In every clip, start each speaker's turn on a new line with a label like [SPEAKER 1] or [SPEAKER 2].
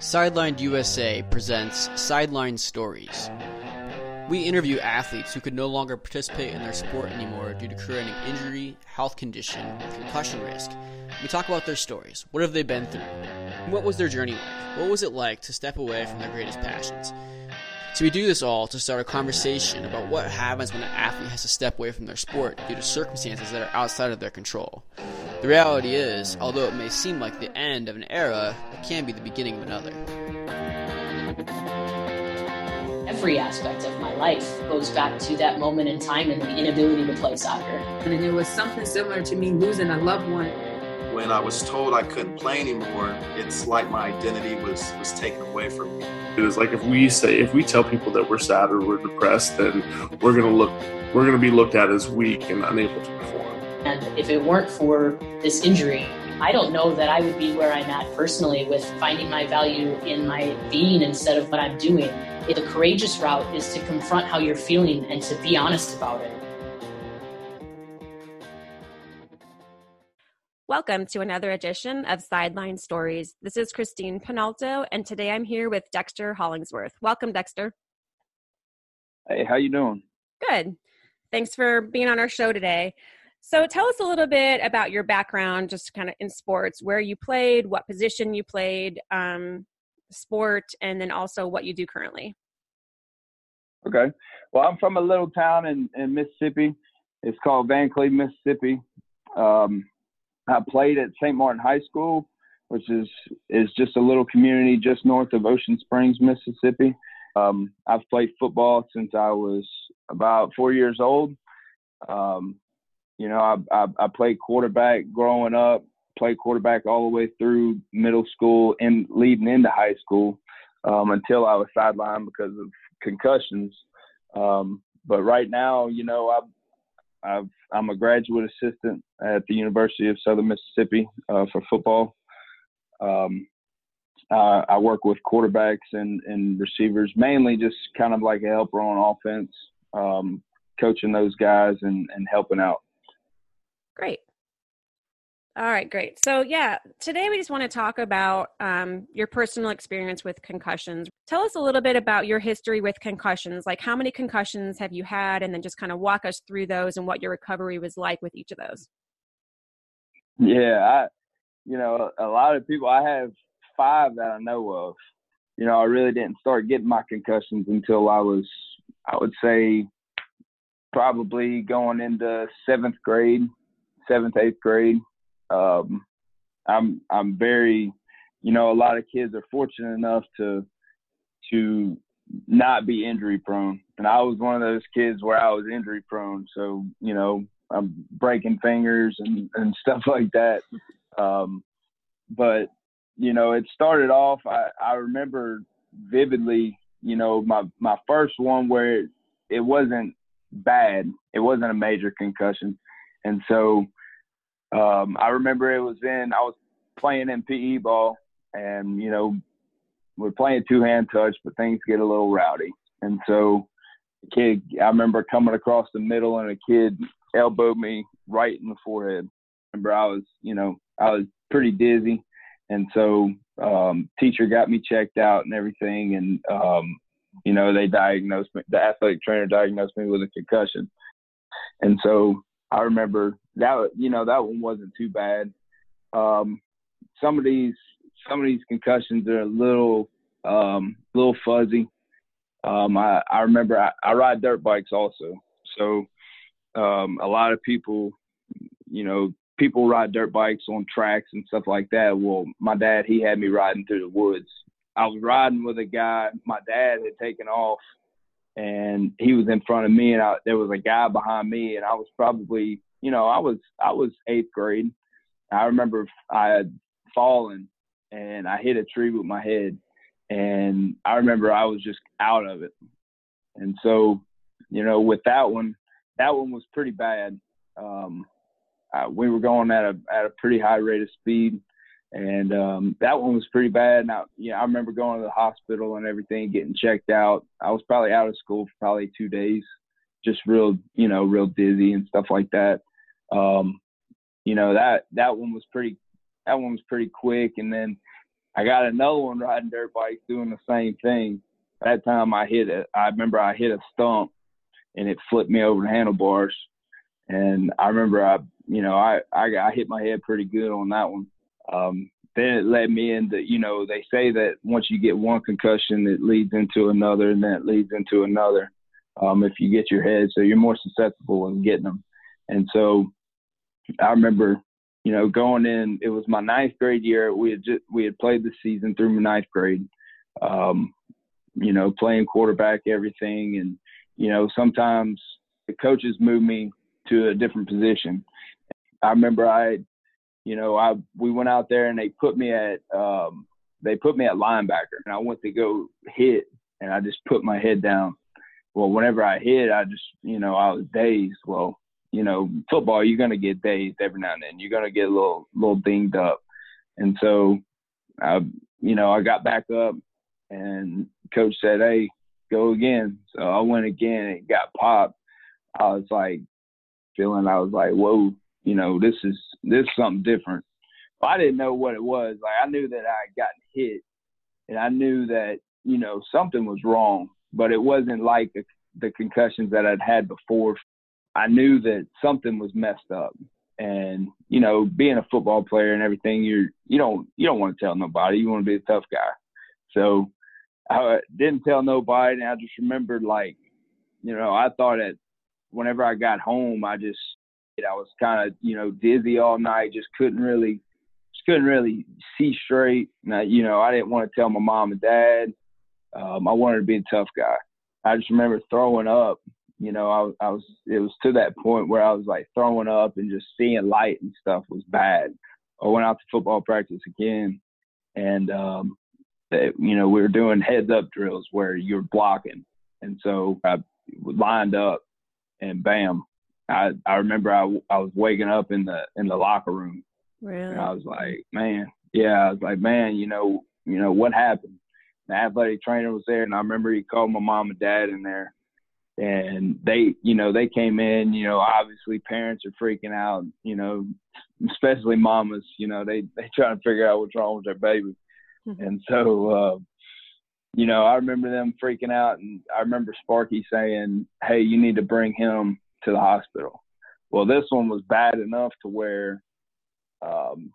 [SPEAKER 1] Sidelined USA presents Sideline Stories. We interview athletes who could no longer participate in their sport anymore due to creating injury, health condition, or concussion risk. We talk about their stories. What have they been through? What was their journey like? What was it like to step away from their greatest passions? So we do this all to start a conversation about what happens when an athlete has to step away from their sport due to circumstances that are outside of their control. The reality is, although it may seem like the end of an era, it can be the beginning of another.
[SPEAKER 2] Every aspect of my life goes back to that moment in time and the inability to play soccer.
[SPEAKER 3] And it was something similar to me losing a loved one
[SPEAKER 4] when I was told I couldn't play anymore, it's like my identity was was taken away from me.
[SPEAKER 5] It was like if we say if we tell people that we're sad or we're depressed, then we're gonna look we're gonna be looked at as weak and unable to perform.
[SPEAKER 2] And if it weren't for this injury, I don't know that I would be where I'm at personally with finding my value in my being instead of what I'm doing. The courageous route is to confront how you're feeling and to be honest about it.
[SPEAKER 6] Welcome to another edition of Sideline Stories. This is Christine Penalto, and today I'm here with Dexter Hollingsworth. Welcome, Dexter.
[SPEAKER 7] Hey, how you doing?
[SPEAKER 6] Good. Thanks for being on our show today. So, tell us a little bit about your background, just kind of in sports, where you played, what position you played, um, sport, and then also what you do currently.
[SPEAKER 7] Okay. Well, I'm from a little town in, in Mississippi. It's called Vancleave, Mississippi. Um, I played at St. Martin High School, which is is just a little community just north of Ocean Springs, Mississippi. Um, I've played football since I was about four years old. Um, you know, I, I, I played quarterback growing up, played quarterback all the way through middle school and leading into high school um, until I was sidelined because of concussions. Um, but right now, you know, I've I've, I'm a graduate assistant at the University of Southern Mississippi uh, for football. Um, uh, I work with quarterbacks and, and receivers, mainly just kind of like a helper on offense, um, coaching those guys and, and helping out.
[SPEAKER 6] Great. All right, great. So, yeah, today we just want to talk about um, your personal experience with concussions. Tell us a little bit about your history with concussions. Like, how many concussions have you had? And then just kind of walk us through those and what your recovery was like with each of those.
[SPEAKER 7] Yeah, I, you know, a lot of people, I have five that I know of. You know, I really didn't start getting my concussions until I was, I would say, probably going into seventh grade, seventh, eighth grade um, I'm I'm very, you know, a lot of kids are fortunate enough to to not be injury prone, and I was one of those kids where I was injury prone. So you know, I'm breaking fingers and and stuff like that. Um, but you know, it started off. I I remember vividly. You know, my my first one where it, it wasn't bad. It wasn't a major concussion, and so um, I remember it was in, I was playing in PE ball and, you know, we're playing two hand touch, but things get a little rowdy. And so kid, I remember coming across the middle and a kid elbowed me right in the forehead. I remember I was, you know, I was pretty dizzy. And so, um, teacher got me checked out and everything. And, um, you know, they diagnosed me, the athletic trainer diagnosed me with a concussion. And so I remember that you know that one wasn't too bad. Um, some of these some of these concussions are a little um, little fuzzy. Um, I, I remember I, I ride dirt bikes also, so um, a lot of people, you know, people ride dirt bikes on tracks and stuff like that. Well, my dad he had me riding through the woods. I was riding with a guy my dad had taken off and he was in front of me and I, there was a guy behind me and I was probably you know I was I was eighth grade. I remember I had fallen and I hit a tree with my head and I remember I was just out of it. And so, you know, with that one, that one was pretty bad. Um, I, we were going at a at a pretty high rate of speed, and um, that one was pretty bad. Now, yeah, I remember going to the hospital and everything, getting checked out. I was probably out of school for probably two days, just real, you know, real dizzy and stuff like that. Um, you know that that one was pretty, that one was pretty quick. And then I got another one riding dirt bikes doing the same thing. That time I hit it. I remember I hit a stump and it flipped me over the handlebars. And I remember I, you know, I, I, I hit my head pretty good on that one. Um, then it led me into, you know, they say that once you get one concussion, it leads into another and then it leads into another. Um, if you get your head, so you're more susceptible in getting them. And so I remember, you know, going in, it was my ninth grade year. We had just, we had played the season through my ninth grade. Um, you know, playing quarterback, everything. And, you know, sometimes the coaches move me to a different position. I remember I, you know, I we went out there and they put me at um, they put me at linebacker, and I went to go hit, and I just put my head down. Well, whenever I hit, I just, you know, I was dazed. Well, you know, football, you're gonna get dazed every now and then. You're gonna get a little little dinged up, and so, I, you know, I got back up, and coach said, "Hey, go again." So I went again and got popped. I was like feeling, I was like, "Whoa, you know, this is this is something different." But I didn't know what it was. Like I knew that I had gotten hit, and I knew that you know something was wrong, but it wasn't like the concussions that I'd had before. I knew that something was messed up, and you know, being a football player and everything, you're you don't you don't want to tell nobody. You want to be a tough guy. So I didn't tell nobody. And I just remembered like, you know, I thought that whenever I got home, I just, I was kind of, you know, dizzy all night, just couldn't really, just couldn't really see straight. And I, you know, I didn't want to tell my mom and dad. Um, I wanted to be a tough guy. I just remember throwing up. You know, I, I was, it was to that point where I was like throwing up and just seeing light and stuff was bad. I went out to football practice again, and um, that you know we were doing heads up drills where you're blocking, and so I lined up, and bam, I I remember I I was waking up in the in the locker room,
[SPEAKER 6] really,
[SPEAKER 7] and I was like, man, yeah, I was like, man, you know, you know what happened. The athletic trainer was there, and I remember he called my mom and dad in there, and they, you know, they came in. You know, obviously parents are freaking out. You know, especially mamas. You know, they they trying to figure out what's wrong with their baby. Mm-hmm. And so, uh, you know, I remember them freaking out, and I remember Sparky saying, "Hey, you need to bring him to the hospital." Well, this one was bad enough to where um,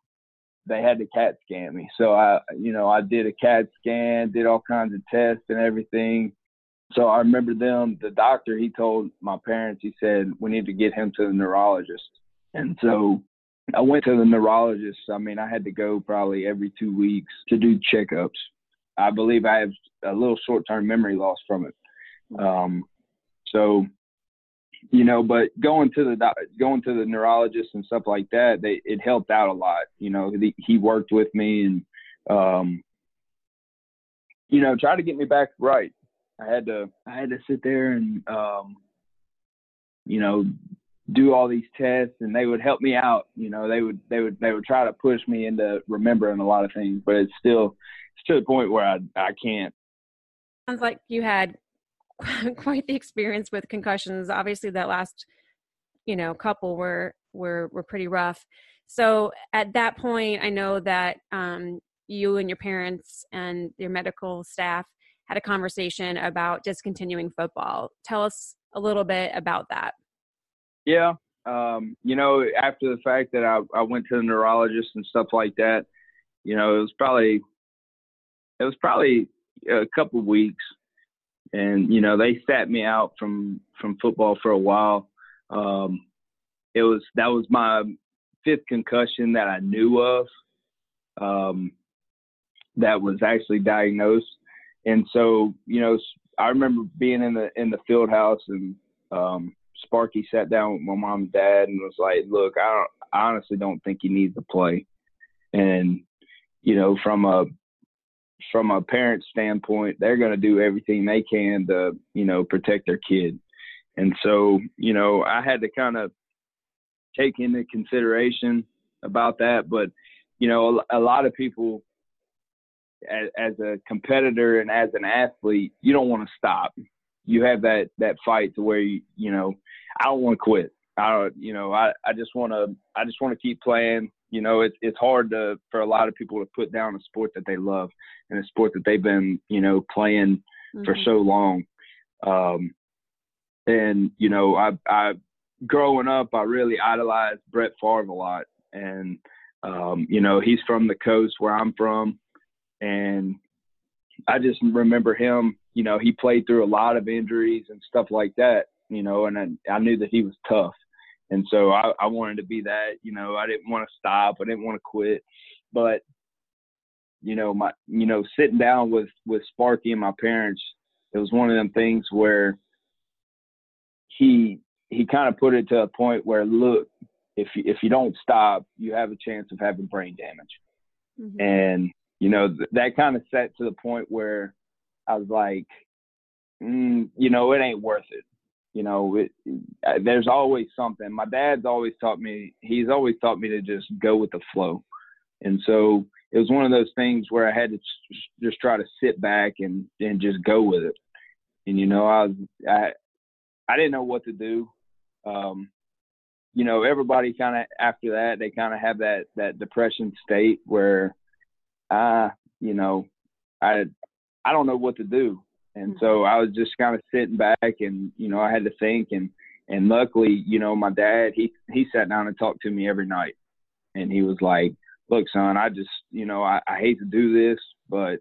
[SPEAKER 7] they had to CAT scan me. So I, you know, I did a CAT scan, did all kinds of tests and everything. So I remember them, the doctor, he told my parents, he said, we need to get him to the neurologist. And so I went to the neurologist. I mean, I had to go probably every two weeks to do checkups. I believe I have a little short term memory loss from it. Um, so, you know, but going to the going to the neurologist and stuff like that, they it helped out a lot. You know, he, he worked with me and, um, you know, try to get me back right. I had to I had to sit there and, um, you know, do all these tests and they would help me out you know they would they would they would try to push me into remembering a lot of things but it's still it's to the point where i i can't.
[SPEAKER 6] Sounds like you had quite the experience with concussions. Obviously that last you know couple were were were pretty rough. So at that point i know that um, you and your parents and your medical staff had a conversation about discontinuing football. Tell us a little bit about that.
[SPEAKER 7] Yeah. Um, you know, after the fact that I, I went to the neurologist and stuff like that, you know, it was probably it was probably a couple weeks and you know they sat me out from from football for a while. Um it was that was my fifth concussion that i knew of um that was actually diagnosed and so you know i remember being in the in the field house and um Sparky sat down with my mom and dad and was like, "Look, I, don't, I honestly don't think he needs to play." And you know, from a from a parent standpoint, they're going to do everything they can to you know protect their kid. And so, you know, I had to kind of take into consideration about that. But you know, a, a lot of people, as, as a competitor and as an athlete, you don't want to stop you have that that fight to where you you know I don't want to quit. I don't you know I I just want to I just want to keep playing. you know, it's it's hard to for a lot of people to put down a sport that they love and a sport that they've been, you know, playing mm-hmm. for so long. Um, and you know, I I growing up, I really idolized Brett Favre a lot, and um, you know, he's from the coast where I'm from, and I just remember him. You know, he played through a lot of injuries and stuff like that. You know, and I, I knew that he was tough, and so I, I wanted to be that. You know, I didn't want to stop. I didn't want to quit, but you know, my you know, sitting down with with Sparky and my parents, it was one of them things where he he kind of put it to a point where look, if you, if you don't stop, you have a chance of having brain damage. Mm-hmm. And you know th- that kind of set to the point where I was like, mm, you know, it ain't worth it. You know, it, there's always something. My dad's always taught me. He's always taught me to just go with the flow. And so it was one of those things where I had to just try to sit back and and just go with it. And you know, I was I I didn't know what to do um, you know, everybody kind of after that they kind of have that that depression state where, uh, you know, I I don't know what to do, and so mm-hmm. I was just kind of sitting back, and you know, I had to think, and and luckily, you know, my dad he he sat down and talked to me every night, and he was like, "Look, son, I just you know I, I hate to do this, but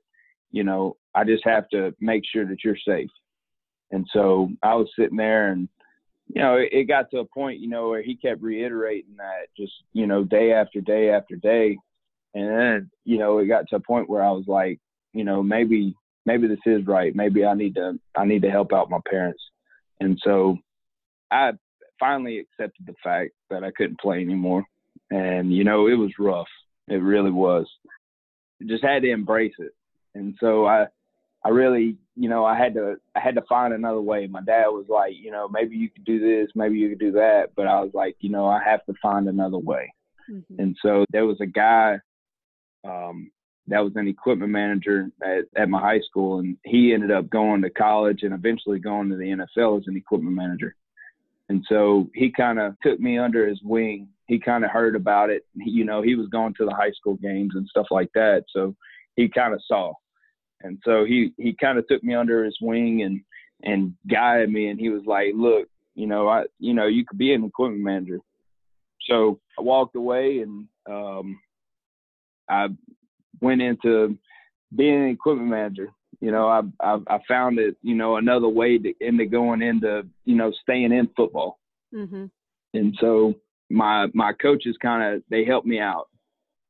[SPEAKER 7] you know I just have to make sure that you're safe." And so I was sitting there and you know, it, it got to a point, you know, where he kept reiterating that just, you know, day after day after day. And then, you know, it got to a point where I was like, you know, maybe, maybe this is right. Maybe I need to, I need to help out my parents. And so I finally accepted the fact that I couldn't play anymore. And, you know, it was rough. It really was. Just had to embrace it. And so I, I really, you know, I had to I had to find another way. My dad was like, you know, maybe you could do this, maybe you could do that, but I was like, you know, I have to find another way. Mm-hmm. And so there was a guy um, that was an equipment manager at, at my high school, and he ended up going to college and eventually going to the NFL as an equipment manager. And so he kind of took me under his wing. He kind of heard about it. He, you know, he was going to the high school games and stuff like that. So he kind of saw and so he he kind of took me under his wing and and guided me and he was like look you know i you know you could be an equipment manager so i walked away and um i went into being an equipment manager you know i i, I found it you know another way to into going into you know staying in football mm-hmm. and so my my coaches kind of they helped me out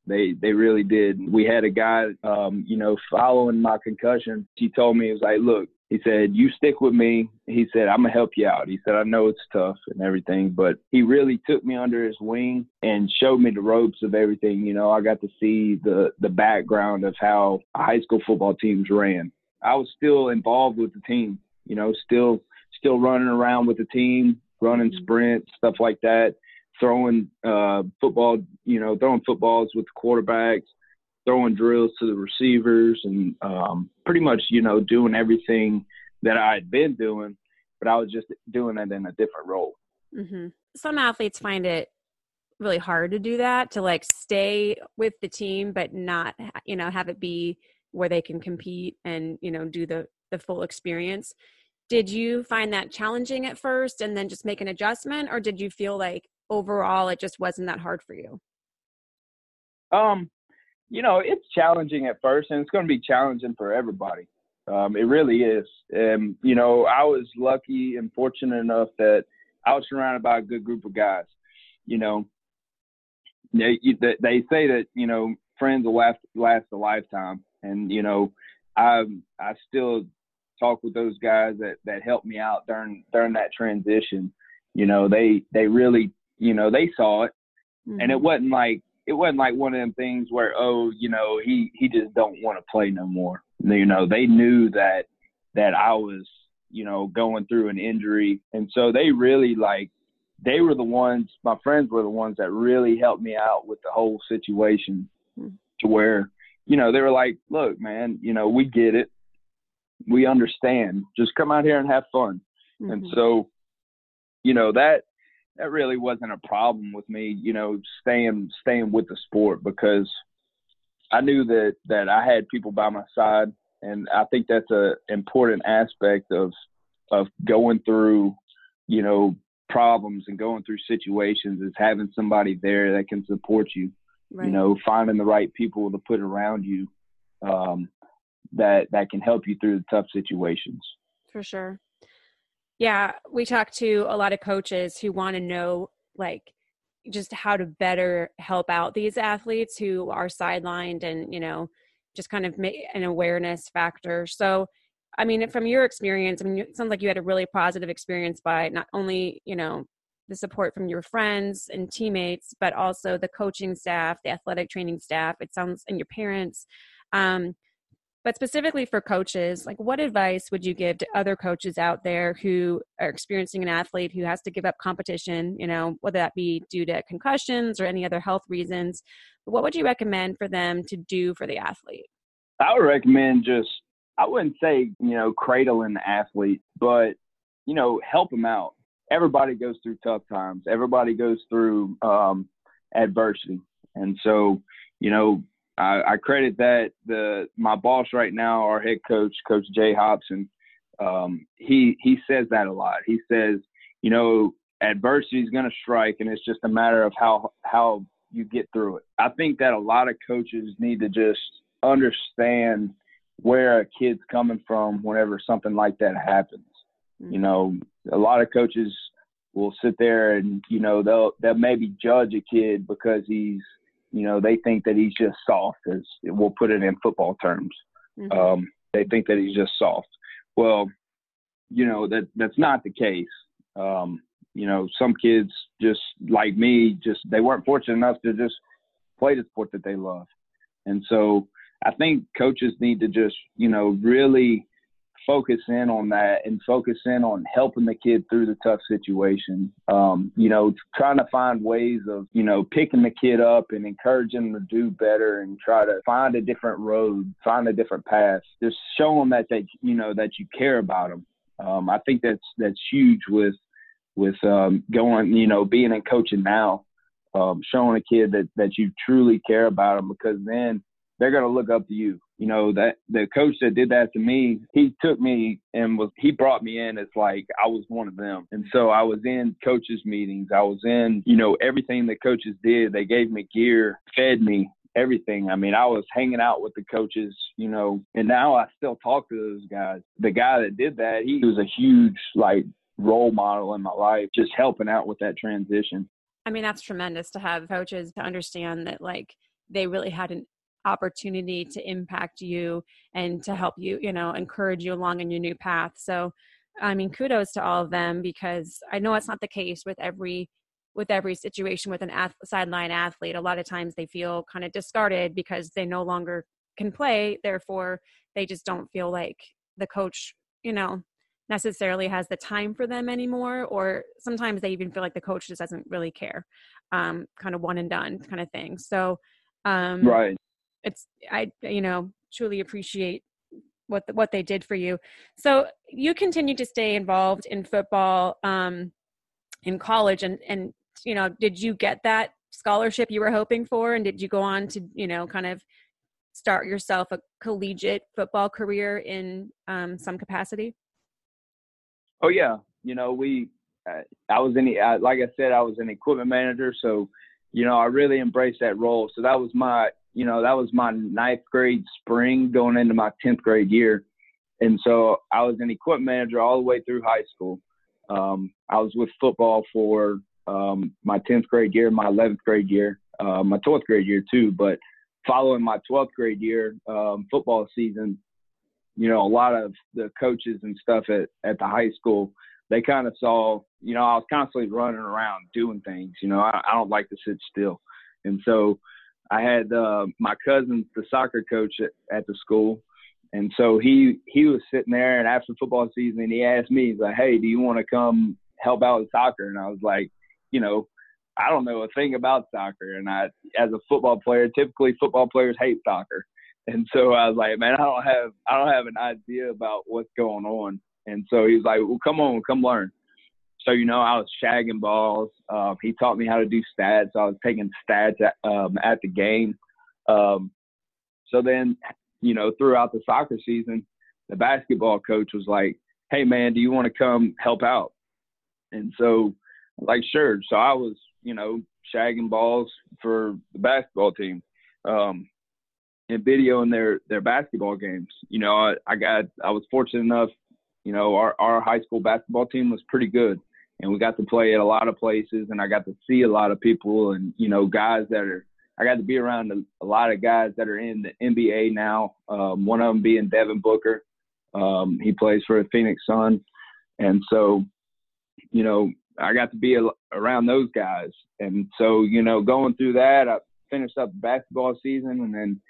[SPEAKER 7] they they really did. We had a guy, um, you know, following my concussion. He told me he was like, "Look," he said, "You stick with me." He said, "I'm gonna help you out." He said, "I know it's tough and everything, but he really took me under his wing and showed me the ropes of everything. You know, I got to see the the background of how high school football teams ran. I was still involved with the team. You know, still still running around with the team, running mm-hmm. sprints, stuff like that throwing uh, football, you know, throwing footballs with the quarterbacks, throwing drills to the receivers, and um, pretty much, you know, doing everything that I had been doing, but I was just doing it in a different role.
[SPEAKER 6] Mm-hmm. Some athletes find it really hard to do that to like stay with the team but not you know have it be where they can compete and you know do the the full experience did you find that challenging at first and then just make an adjustment or did you feel like overall it just wasn't that hard for you?
[SPEAKER 7] Um, you know, it's challenging at first and it's going to be challenging for everybody. Um, it really is. And, you know, I was lucky and fortunate enough that I was surrounded by a good group of guys. You know, they, they say that, you know, friends will last, last a lifetime. And, you know, I, I still talk with those guys that, that helped me out during, during that transition. You know, they, they really you know, they saw it, mm-hmm. and it mm-hmm. wasn't like it wasn't like one of them things where oh, you know, he he just don't want to play no more. You know, they knew that that I was you know going through an injury, and so they really like they were the ones. My friends were the ones that really helped me out with the whole situation, mm-hmm. to where you know they were like, look, man, you know, we get it, we understand. Just come out here and have fun. Mm-hmm. And so, you know that that really wasn't a problem with me, you know, staying staying with the sport because I knew that that I had people by my side, and I think that's a important aspect of of going through, you know, problems and going through situations is having somebody there that can support you. Right. You know, finding the right people to put around you um, that that can help you through the tough situations.
[SPEAKER 6] For sure. Yeah, we talk to a lot of coaches who want to know like just how to better help out these athletes who are sidelined and, you know, just kind of make an awareness factor. So, I mean, from your experience, I mean, it sounds like you had a really positive experience by not only, you know, the support from your friends and teammates, but also the coaching staff, the athletic training staff. It sounds, and your parents. Um, but specifically for coaches, like what advice would you give to other coaches out there who are experiencing an athlete who has to give up competition, you know, whether that be due to concussions or any other health reasons? What would you recommend for them to do for the athlete?
[SPEAKER 7] I would recommend just, I wouldn't say, you know, cradling the athlete, but, you know, help them out. Everybody goes through tough times, everybody goes through um, adversity. And so, you know, I, I credit that the my boss right now, our head coach, Coach Jay Hopson. Um, he he says that a lot. He says, you know, adversity is going to strike, and it's just a matter of how how you get through it. I think that a lot of coaches need to just understand where a kid's coming from whenever something like that happens. Mm-hmm. You know, a lot of coaches will sit there and you know they'll they'll maybe judge a kid because he's you know, they think that he's just soft, as we'll put it in football terms. Mm-hmm. Um, they think that he's just soft. Well, you know that that's not the case. Um, you know, some kids just like me, just they weren't fortunate enough to just play the sport that they love, and so I think coaches need to just you know really focus in on that and focus in on helping the kid through the tough situation. Um, you know, trying to find ways of, you know, picking the kid up and encouraging them to do better and try to find a different road, find a different path. Just show them that they, you know, that you care about them. Um, I think that's that's huge with with um, going, you know, being in coaching now, um, showing a kid that that you truly care about them because then they're going to look up to you you know that the coach that did that to me he took me and was he brought me in as like i was one of them. And so i was in coaches meetings. I was in you know everything the coaches did. They gave me gear fed me everything. I mean i was hanging out with the coaches you know and now i still talk to those guys. The guy that did that he was a huge like role model in my life just helping out with that transition.
[SPEAKER 6] I mean that's tremendous to have coaches to understand that like they really had an opportunity to impact you and to help you, you know, encourage you along in your new path. So, I mean, kudos to all of them because I know it's not the case with every with every situation with an ath- sideline athlete. A lot of times they feel kind of discarded because they no longer can play. Therefore, they just don't feel like the coach, you know, necessarily has the time for them anymore. Or sometimes they even feel like the coach just doesn't really care, um, kind of one and done kind of thing. So, um,
[SPEAKER 7] right
[SPEAKER 6] it's i you know truly appreciate what the, what they did for you. So you continue to stay involved in football um in college and and you know did you get that scholarship you were hoping for? And did you go on to you know kind of start yourself a collegiate football career in um, some capacity?
[SPEAKER 7] Oh yeah. You know we uh, i was in the uh, like i said i was an equipment manager. So you know i really embraced that role. So that was my you know, that was my ninth grade spring going into my 10th grade year. And so I was an equipment manager all the way through high school. Um, I was with football for um, my 10th grade year, my 11th grade year, uh, my 12th grade year too. But following my 12th grade year um, football season, you know, a lot of the coaches and stuff at, at the high school, they kind of saw, you know, I was constantly running around doing things. You know, I, I don't like to sit still. And so I had uh, my cousin, the soccer coach at, at the school, and so he he was sitting there, and after football season, he asked me, he's like, "Hey, do you want to come help out with soccer?" And I was like, you know, I don't know a thing about soccer, and I, as a football player, typically football players hate soccer, and so I was like, man, I don't have I don't have an idea about what's going on, and so he was like, well, come on, come learn. So you know, I was shagging balls. Um, he taught me how to do stats. I was taking stats at, um, at the game. Um, so then, you know, throughout the soccer season, the basketball coach was like, "Hey, man, do you want to come help out?" And so, like, sure. So I was, you know, shagging balls for the basketball team, um, and videoing their their basketball games. You know, I, I got I was fortunate enough. You know, our our high school basketball team was pretty good, and we got to play at a lot of places, and I got to see a lot of people, and you know, guys that are. I got to be around a, a lot of guys that are in the NBA now. Um, one of them being Devin Booker. Um, he plays for the Phoenix Suns, and so, you know, I got to be around those guys. And so, you know, going through that, I finished up basketball season, and then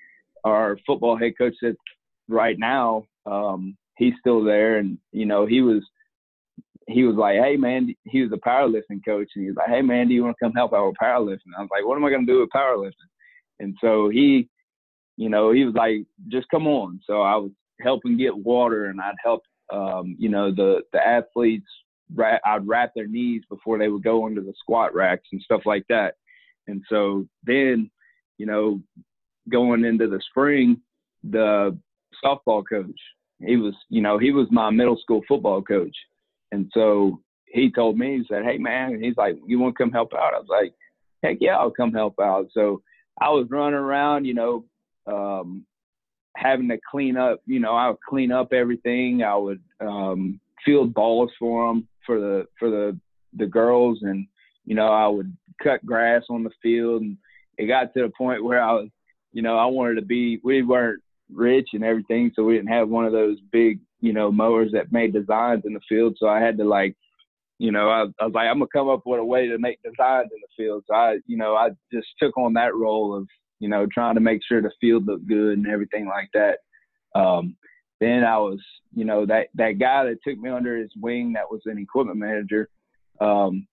[SPEAKER 7] our football head coach said, right now, um, he's still there, and you know, he was he was like, hey man, he was a powerlifting coach, and he was like, hey man, do you want to come help out with powerlifting? I was like, what am I going to do with powerlifting? And so he, you know, he was like, just come on. So I was helping get water, and I'd help, um, you know, the the athletes I'd wrap their knees before they would go into the squat racks and stuff like that. And so then, you know, going into the spring, the softball coach, he was, you know, he was my middle school football coach. And so he told me, he said, Hey man, he's like, you want to come help out? I was like, heck yeah, I'll come help out. So I was running around, you know, um, having to clean up, you know, I would clean up everything. I would, um, field balls for them for the for the the girls, and you know I would cut grass on the field, and it got to the point where I was, you know, I wanted to be. We weren't rich and everything, so we didn't have one of those big, you know, mowers that made designs in the field. So I had to like, you know, I, I was like, I'm gonna come up with a way to make designs in the field. So I, you know, I just took on that role of, you know, trying to make sure the field looked good and everything like that. Um, then I was, you know, that that guy that took me under his wing, that was an equipment manager. Um,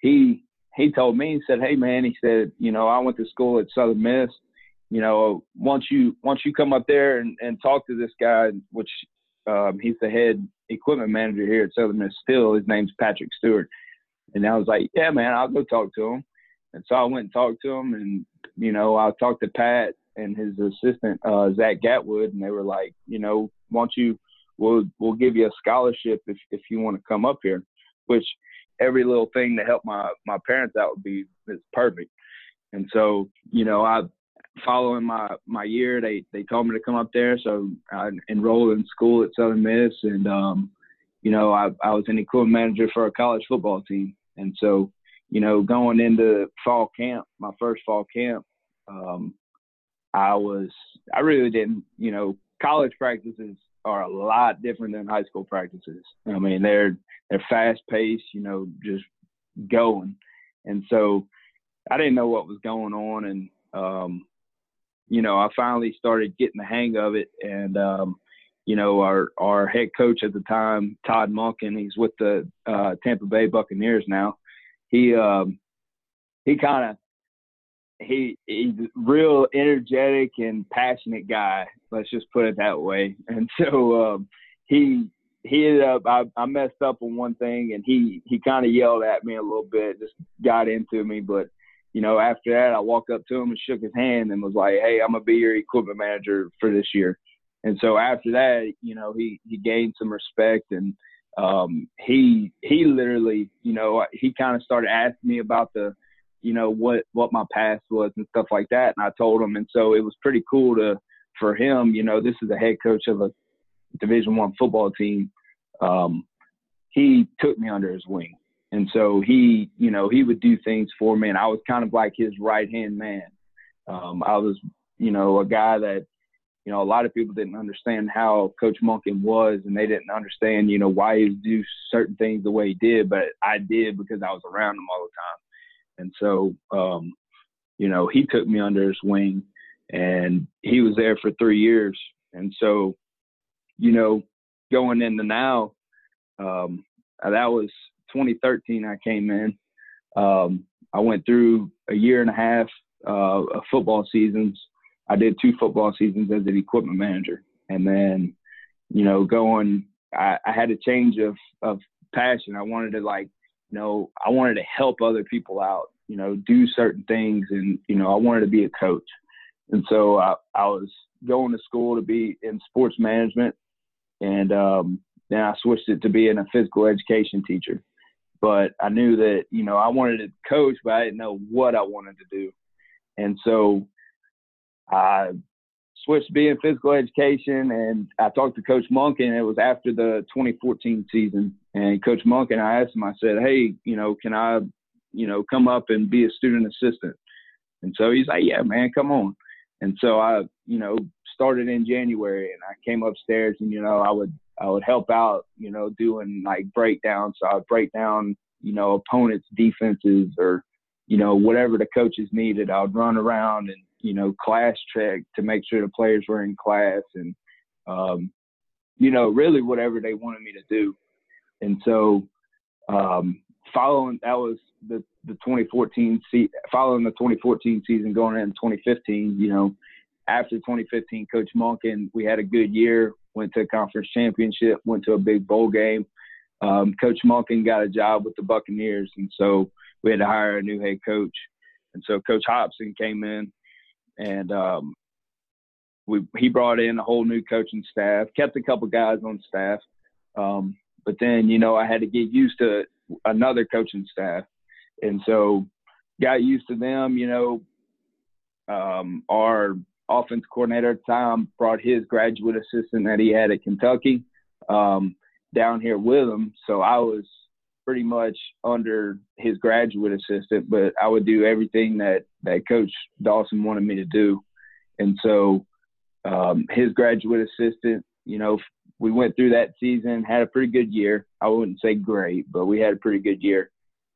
[SPEAKER 7] he he told me, he said, "Hey man," he said, "You know, I went to school at Southern Miss. You know, once you once you come up there and, and talk to this guy, which um, he's the head equipment manager here at Southern Miss. Still, his name's Patrick Stewart." And I was like, "Yeah, man, I'll go talk to him." And so I went and talked to him, and you know, I talked to Pat, and his assistant uh, Zach Gatwood, and they were like, you know, won't you? We'll we'll give you a scholarship if if you want to come up here. Which every little thing to help my my parents out would be is perfect. And so, you know, I following my my year, they they told me to come up there, so I enrolled in school at Southern Miss, and um, you know, I I was an equipment manager for a college football team, and so, you know, going into fall camp, my first fall camp, um, I was I really didn't you know college practices are a lot different than high school practices. I mean they're they're fast paced, you know, just going, and so I didn't know what was going on, and um, you know I finally started getting the hang of it, and um, you know our our head coach at the time, Todd Monken, he's with the uh, Tampa Bay Buccaneers now. He um, he kind of he he's real energetic and passionate guy. Let's just put it that way. And so um, he he ended up I, I messed up on one thing and he he kind of yelled at me a little bit, just got into me. But you know after that I walked up to him and shook his hand and was like, hey, I'm gonna be your equipment manager for this year. And so after that, you know he he gained some respect and um, he he literally you know he kind of started asking me about the you know what what my past was and stuff like that. And I told him and so it was pretty cool to for him you know this is the head coach of a division 1 football team. Um he took me under his wing and so he you know he would do things for me and I was kind of like his right hand man um I was you know a guy that you know a lot of people didn't understand how coach Monken was and they didn't understand you know why he do certain things the way he did but I did because I was around him all the time and so, um, you know, he took me under his wing and he was there for three years. And so, you know, going into now, um, that was 2013 I came in. Um, I went through a year and a half uh, of football seasons. I did two football seasons as an equipment manager. And then, you know, going, I, I had a change of, of passion. I wanted to like, you know, I wanted to help other people out, you know, do certain things, and you know, I wanted to be a coach. And so I, I was going to school to be in sports management, and um, then I switched it to being a physical education teacher. But I knew that you know I wanted to coach, but I didn't know what I wanted to do. And so I switched to being physical education, and I talked to Coach Monk, and it was after the 2014 season. And Coach Monk and I asked him, I said, "Hey, you know, can I, you know, come up and be a student assistant?" And so he's like, "Yeah, man, come on." And so I, you know, started in January, and I came upstairs, and you know, I would I would help out, you know, doing like breakdowns. So I would break down, you know, opponents' defenses or, you know, whatever the coaches needed. I would run around and you know, class check to make sure the players were in class and, um, you know, really whatever they wanted me to do. And so, um, following that was the, the 2014 season, following the 2014 season going into 2015, you know, after 2015, Coach Monken, we had a good year, went to a conference championship, went to a big bowl game. Um, coach Monken got a job with the Buccaneers, and so we had to hire a new head coach. And so Coach Hopson came in, and um, we he brought in a whole new coaching staff, kept a couple guys on staff, um, but then you know I had to get used to another coaching staff, and so got used to them. You know, um, our offense coordinator at the time brought his graduate assistant that he had at Kentucky um, down here with him, so I was pretty much under his graduate assistant, but I would do everything that that Coach Dawson wanted me to do. And so um, his graduate assistant, you know, we went through that season, had a pretty good year. I wouldn't say great, but we had a pretty good year.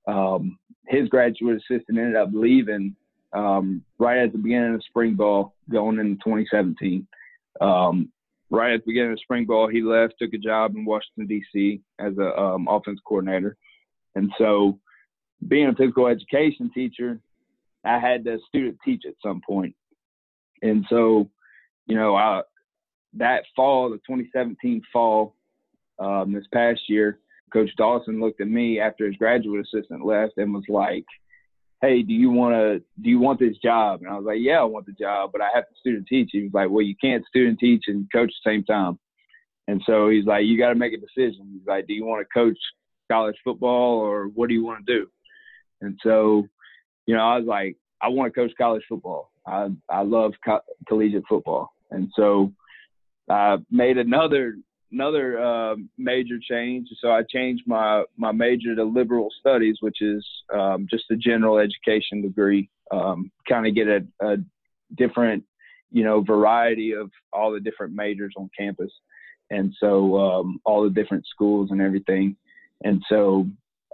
[SPEAKER 7] Um, his graduate assistant ended up leaving um, right at the beginning of spring ball going into 2017. Um, right at the beginning of spring ball, he left, took a job in Washington D.C. as an um, offense coordinator, and so being a physical education teacher, I had to student teach at some point. point, and so you know, I that fall, the 2017 fall, um, this past year, Coach Dawson looked at me after his graduate assistant left and was like, hey, do you want to, do you want this job? And I was like, yeah, I want the job, but I have to student teach. He was like, well, you can't student teach and coach at the same time. And so he's like, you got to make a decision. He's like, do you want to coach college football or what do you want to do? And so, you know, I was like, I want to coach college football. I, I love co- collegiate football. And so I made another another uh, major change. So I changed my my major to liberal studies, which is um, just a general education degree. Um, kind of get a, a, different, you know, variety of all the different majors on campus, and so um, all the different schools and everything. And so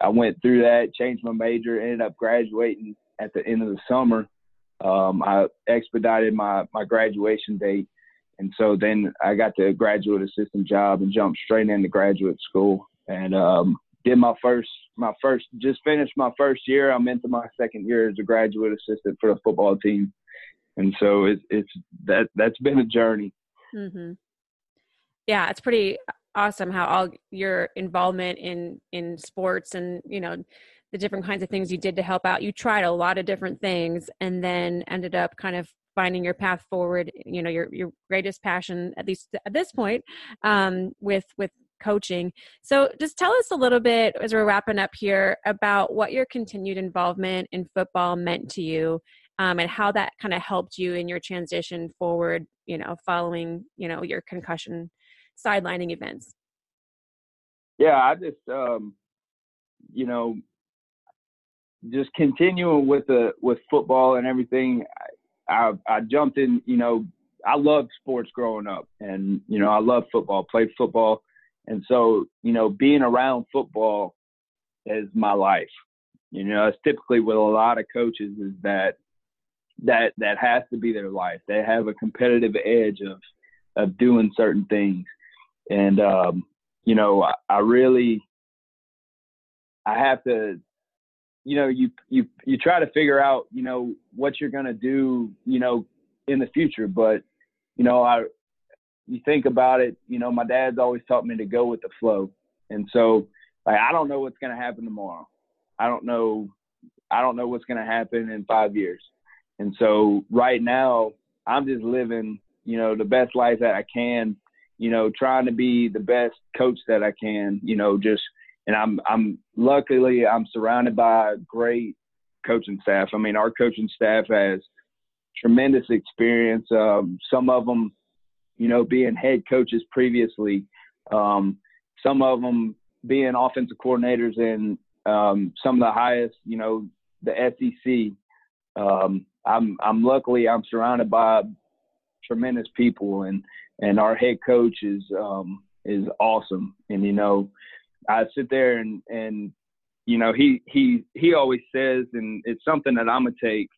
[SPEAKER 7] I went through that, changed my major, ended up graduating at the end of the summer. Um, I expedited my my graduation date and so then I got the graduate assistant job and jumped straight into graduate school and um, did my first my first just finished my first year. I'm into my second year as a graduate assistant for the football team, and so it's it's that that's been a journey.
[SPEAKER 6] Mm-hmm. Yeah, it's pretty awesome how all your involvement in in sports and you know the different kinds of things you did to help out. You tried a lot of different things and then ended up kind of finding your path forward you know your your greatest passion at least at this point um, with with coaching. So just tell us a little bit as we're wrapping up here about what your continued involvement in football meant to you um, and how that kind of helped you in your transition forward you know following you know your concussion sidelining events.
[SPEAKER 7] Yeah i just um you know just continuing with the with football and everything I I jumped in. You know, I loved sports growing up, and you know, I love football. Played football, and so you know, being around football is my life. You know, it's typically with a lot of coaches is that that that has to be their life. They have a competitive edge of of doing certain things, and um, you know, I, I really I have to you know you you you try to figure out you know what you're to do you know in the future but you know i you think about it you know my dad's always taught me to go with the flow and so like I don't know what's to happen tomorrow. I don't know. I don't know what's to happen in five years. And so right now, I'm just living, you know, the best life that I can. You know, trying to be the best coach that I can. You know, just and I'm I'm luckily I'm surrounded by great coaching staff. I mean, our coaching staff has tremendous experience. Um, some of them, you know, being head coaches previously. Um, some of them being offensive coordinators in um, some of the highest, you know, the SEC. Um, I'm I'm luckily I'm surrounded by tremendous people, and and our head coach is um, is awesome. And you know, I sit there and and you know he he he always says, and it's something that I'm gonna take.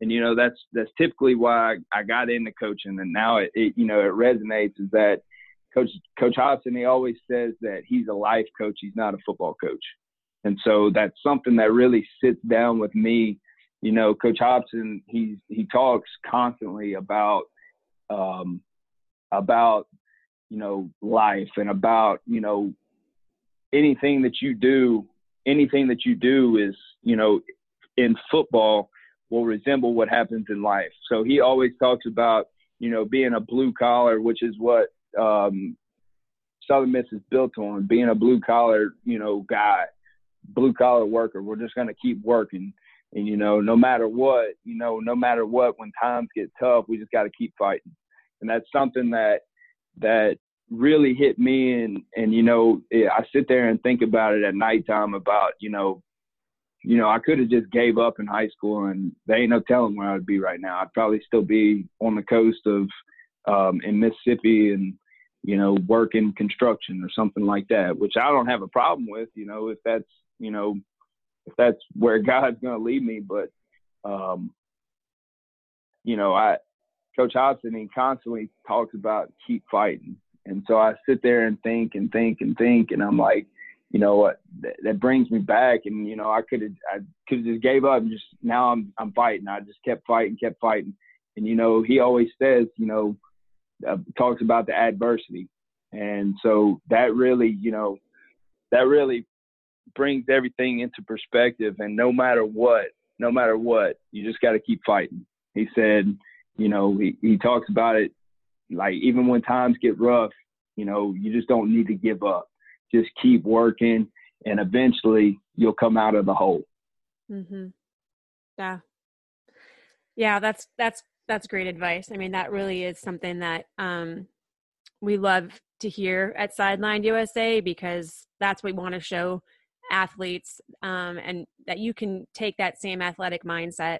[SPEAKER 7] And you know that's that's typically why I, got into coaching, and now it, it you know it resonates. Is that Coach Coach Hopson? He always says that he's a life coach. He's not a football coach, and so that's something that really sits down with me. You know, Coach Hopson he he talks constantly about um, about you know life and about you know anything that you do. Anything that you do is you know in football will resemble what happens in life. So he always talks about you know being a blue collar, which is what um, Southern Miss is built on being a blue collar, you know, guy, blue collar worker. We're just going to keep working. And, you know, no matter what, you know, no matter what, when times get tough, we just got to keep fighting. And that's something that, that really hit me. And, and, you know, I sit there and think about it at nighttime about, you know, you know, I could have just gave up in high school and there ain't no telling where I'd be right now. I'd probably still be on the coast of, um, in Mississippi and, you know, work in construction or something like that, which I don't have a problem with, you know, if that's, you know, if that's where God's going to lead me. But, um, you know, I, Coach Hopson, he constantly talks about keep fighting. And so I sit there and think and think and think, and I'm like, you know what, that, that brings me back. And, you know, I could have, I could have just gave up and just now I'm, I'm fighting. I just kept fighting, kept fighting. And, you know, he always says, you know, uh, talks about the adversity. And so that really, you know, that really brings everything into perspective. And no matter what, no matter what, you just got to keep fighting. He said, you know, he, he talks about it like even when times get rough, you know, you just don't need to give up. Just keep working, and eventually you'll come out of the hole.
[SPEAKER 6] Mm-hmm. Yeah, yeah, that's that's that's great advice. I mean, that really is something that um, we love to hear at Sideline USA because that's what we want to show athletes um, and that you can take that same athletic mindset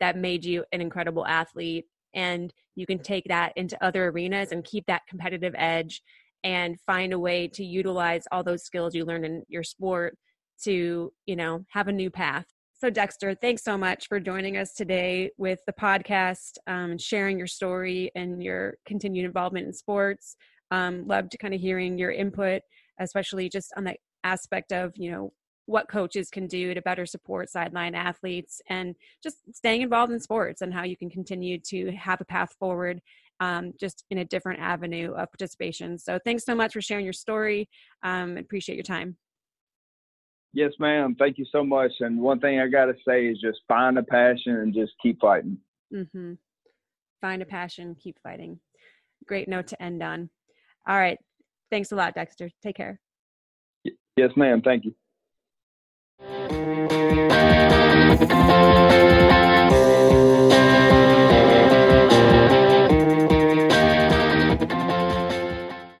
[SPEAKER 6] that made you an incredible athlete and you can take that into other arenas and keep that competitive edge and find a way to utilize all those skills you learned in your sport to you know have a new path so, Dexter, thanks so much for joining us today with the podcast um, sharing your story and your continued involvement in sports. Um, loved kind of hearing your input, especially just on the aspect of, you know, what coaches can do to better support sideline athletes and just staying involved in sports and how you can continue to have a path forward um, just in a different avenue of participation. So, thanks so much for sharing your story. Um, appreciate your time.
[SPEAKER 7] Yes, ma'am. Thank you so much. And one thing I got to say is just find a passion and just keep fighting.
[SPEAKER 6] Mm-hmm. Find a passion, keep fighting. Great note to end on. All right. Thanks a lot, Dexter. Take care.
[SPEAKER 7] Yes, ma'am. Thank you.